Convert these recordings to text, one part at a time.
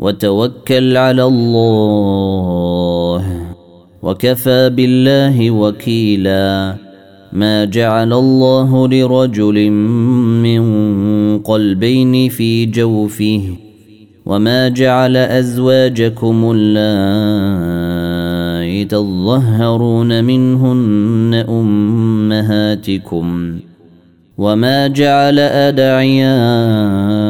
وتوكل على الله. وكفى بالله وكيلا. ما جعل الله لرجل من قلبين في جوفه. وما جعل أزواجكم اللائي تظهرون منهن أمهاتكم. وما جعل أدعياءكم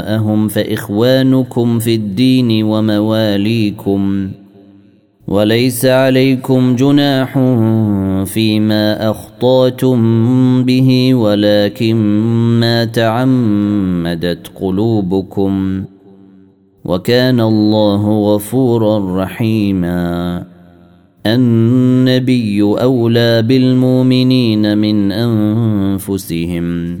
آباءهم فإخوانكم في الدين ومواليكم وليس عليكم جناح فيما أخطأتم به ولكن ما تعمدت قلوبكم وكان الله غفورا رحيما النبي أولى بالمؤمنين من أنفسهم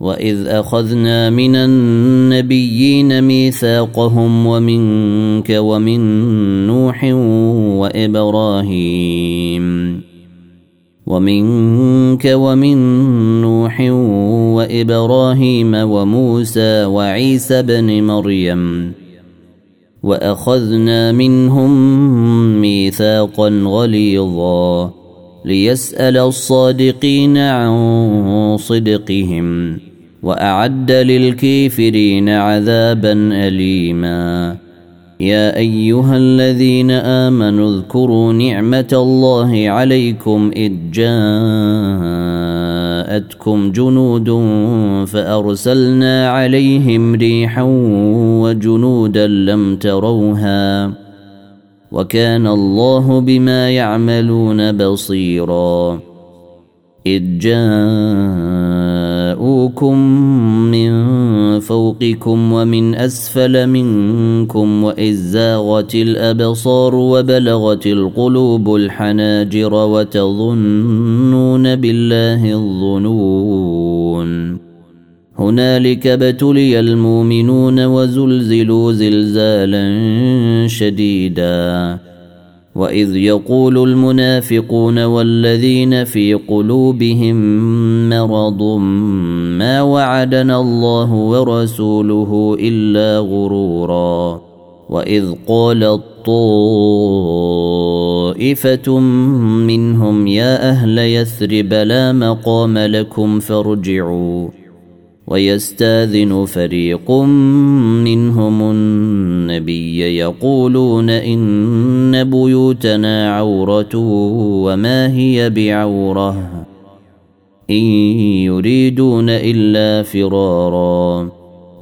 واذ اخذنا من النبيين ميثاقهم ومنك ومن نوح وابراهيم ومنك ومن نوح وابراهيم وموسى وعيسى بن مريم واخذنا منهم ميثاقا غليظا ليسال الصادقين عن صدقهم وأعد للكافرين عذابا اليما. يا أيها الذين آمنوا اذكروا نعمة الله عليكم إذ جاءتكم جنود فأرسلنا عليهم ريحا وجنودا لم تروها. وكان الله بما يعملون بصيرا. إذ جاءوكم من فوقكم ومن أسفل منكم وإذ زاغت الأبصار وبلغت القلوب الحناجر وتظنون بالله الظنون. هنالك ابتلي المؤمنون وزلزلوا زلزالا شديدا. واذ يقول المنافقون والذين في قلوبهم مرض ما وعدنا الله ورسوله الا غرورا واذ قالت طائفه منهم يا أهل يثرب لا مقام لكم فارجعوا ويستاذن فريق منهم النبي يقولون إن بيوتنا عورة وما هي بعورة. إن يريدون إلا فرارا.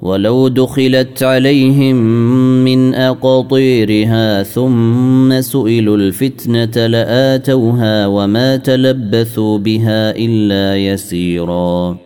ولو دخلت عليهم من أقاطيرها ثم سئلوا الفتنة لآتوها وما تلبثوا بها إلا يسيرا.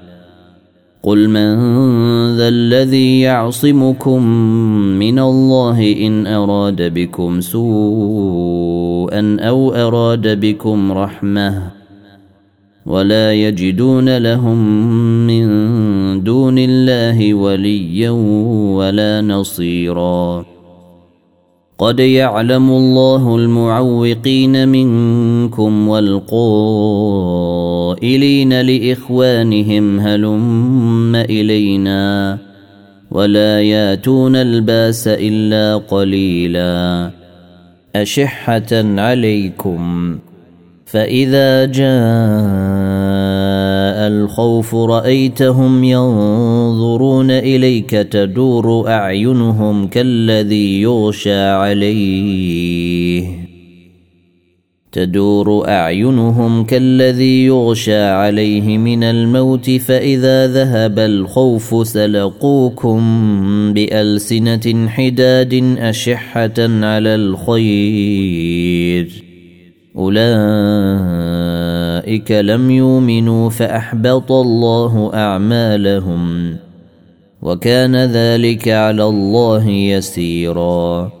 قل من ذا الذي يعصمكم من الله ان اراد بكم سوءا أو اراد بكم رحمه ولا يجدون لهم من دون الله وليا ولا نصيرا قد يعلم الله المعوقين منكم والقائلين لإخوانهم هلم إلينا ولا ياتون الباس إلا قليلا. أشحة عليكم. فإذا جاء الخوف رأيتهم ينظرون إليك تدور أعينهم كالذي يغشى عليه. تدور أعينهم كالذي يغشى عليه من الموت فإذا ذهب الخوف سلقوكم بألسنة حداد أشحة على الخير. أولئك لم يؤمنوا فأحبط الله أعمالهم وكان ذلك على الله يسيرا.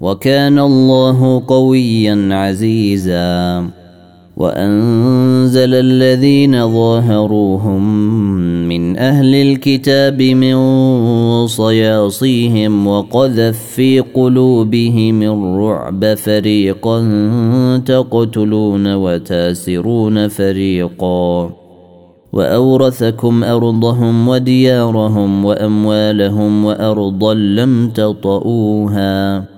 وكان الله قويا عزيزا. وأنزل الذين ظاهروهم من أهل الكتاب من صياصيهم وقذف في قلوبهم الرعب فريقا تقتلون وتاسرون فريقا. وأورثكم أرضهم وديارهم وأموالهم وأرضا لم تطئوها.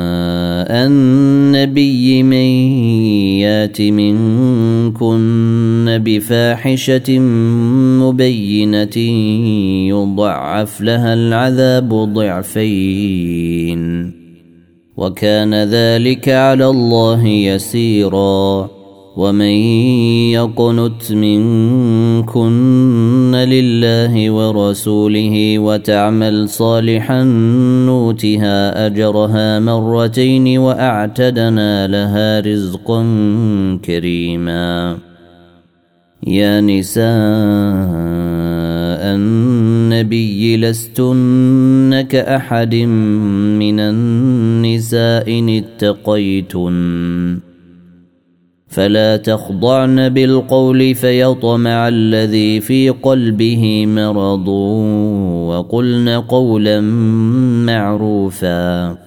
النبي من يات منكن بفاحشة مبينة يضعف لها العذاب ضعفين. وكان ذلك على الله يسيرا. ومن يقنت منكن لله ورسوله وتعمل صالحا نوتها أجرها مرتين وأعتدنا لها رزقا كريما. يا نساء النبي لستن كأحد من النساء إن اتقيتن. فلا تخضعن بالقول فيطمع الذي في قلبه مرض وقلن قولا معروفا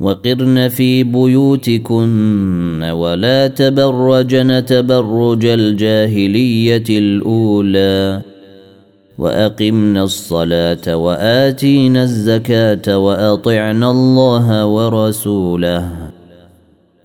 وقرن في بيوتكن ولا تبرجن تبرج الجاهلية الأولى واقمنا الصلاة وآتينا الزكاة وأطعنا الله ورسوله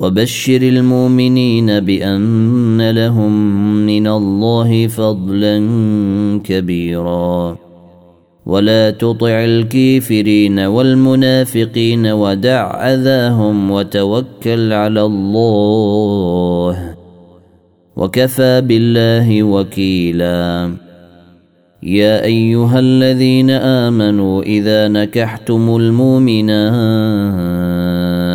وبشر المؤمنين بأن لهم من الله فضلا كبيرا. ولا تطع الكافرين والمنافقين ودع أذاهم وتوكل على الله. وكفى بالله وكيلا. يا أيها الذين آمنوا إذا نكحتم المؤمنات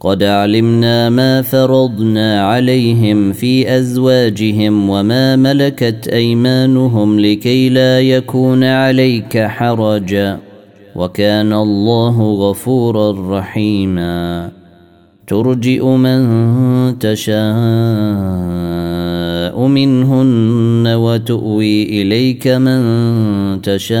قد علمنا ما فرضنا عليهم في أزواجهم وما ملكت أيمانهم لكي لا يكون عليك حرجاً وكان الله غفورا رحيما ترجئ من تشاء منهن وتؤوي اليك من تشاء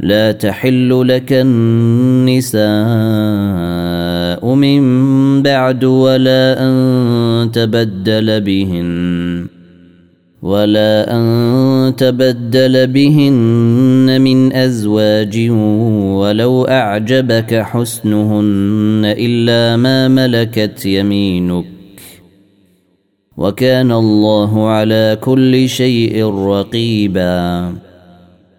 لا تحل لك النساء من بعد ولا أن تبدل بهن ولا أن تبدل بهن من أزواج ولو أعجبك حسنهن إلا ما ملكت يمينك. وكان الله على كل شيء رقيباً.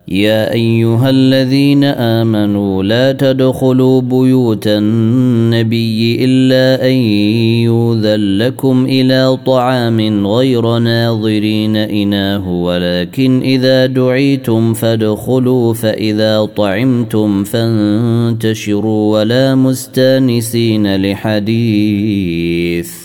يا أيها الذين آمنوا لا تدخلوا بيوت النبي إلا أن يوذن لكم إلى طعام غير ناظرين إناه ولكن إذا دعيتم فادخلوا فإذا طعمتم فانتشروا ولا مستانسين لحديث.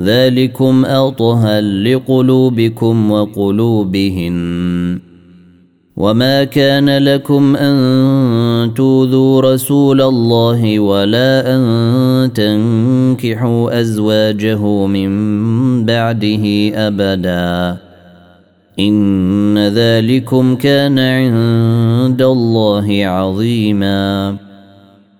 ذلكم أطهر لقلوبكم وقلوبهن. وما كان لكم أن توذوا رسول الله ولا أن تنكحوا أزواجه من بعده أبدا. إن ذلكم كان عند الله عظيما.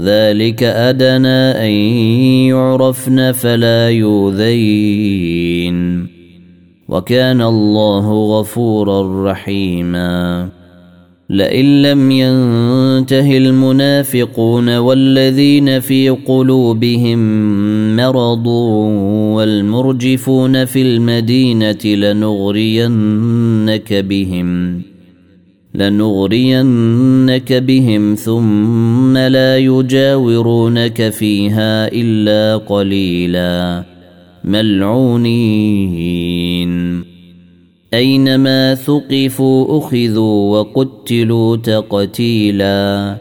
ذلك أدنى أن يعرفن فلا يؤذين. وكان الله غفورا رحيما. لئن لم ينته المنافقون والذين في قلوبهم مرض والمرجفون في المدينة لنغرينك بهم. لنغرينك بهم ثم لا يجاورونك فيها إلا قليلا. ملعونين. أينما ثقفوا أخذوا وقتلوا تقتيلا.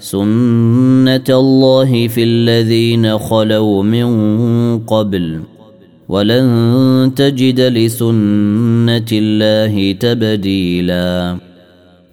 سنة الله في الذين خلوا من قبل. ولن تجد لسنة الله تبديلا.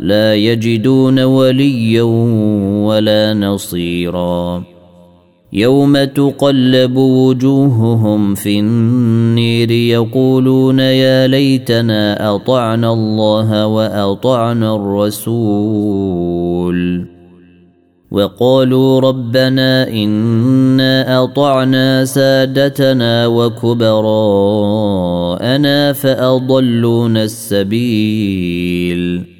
لا يجدون وليا ولا نصيرا. يوم تقلب وجوههم في النير يقولون يا ليتنا أطعنا الله وأطعنا الرسول. وقالوا ربنا إنا أطعنا سادتنا وكبراءنا فأضلونا السبيل.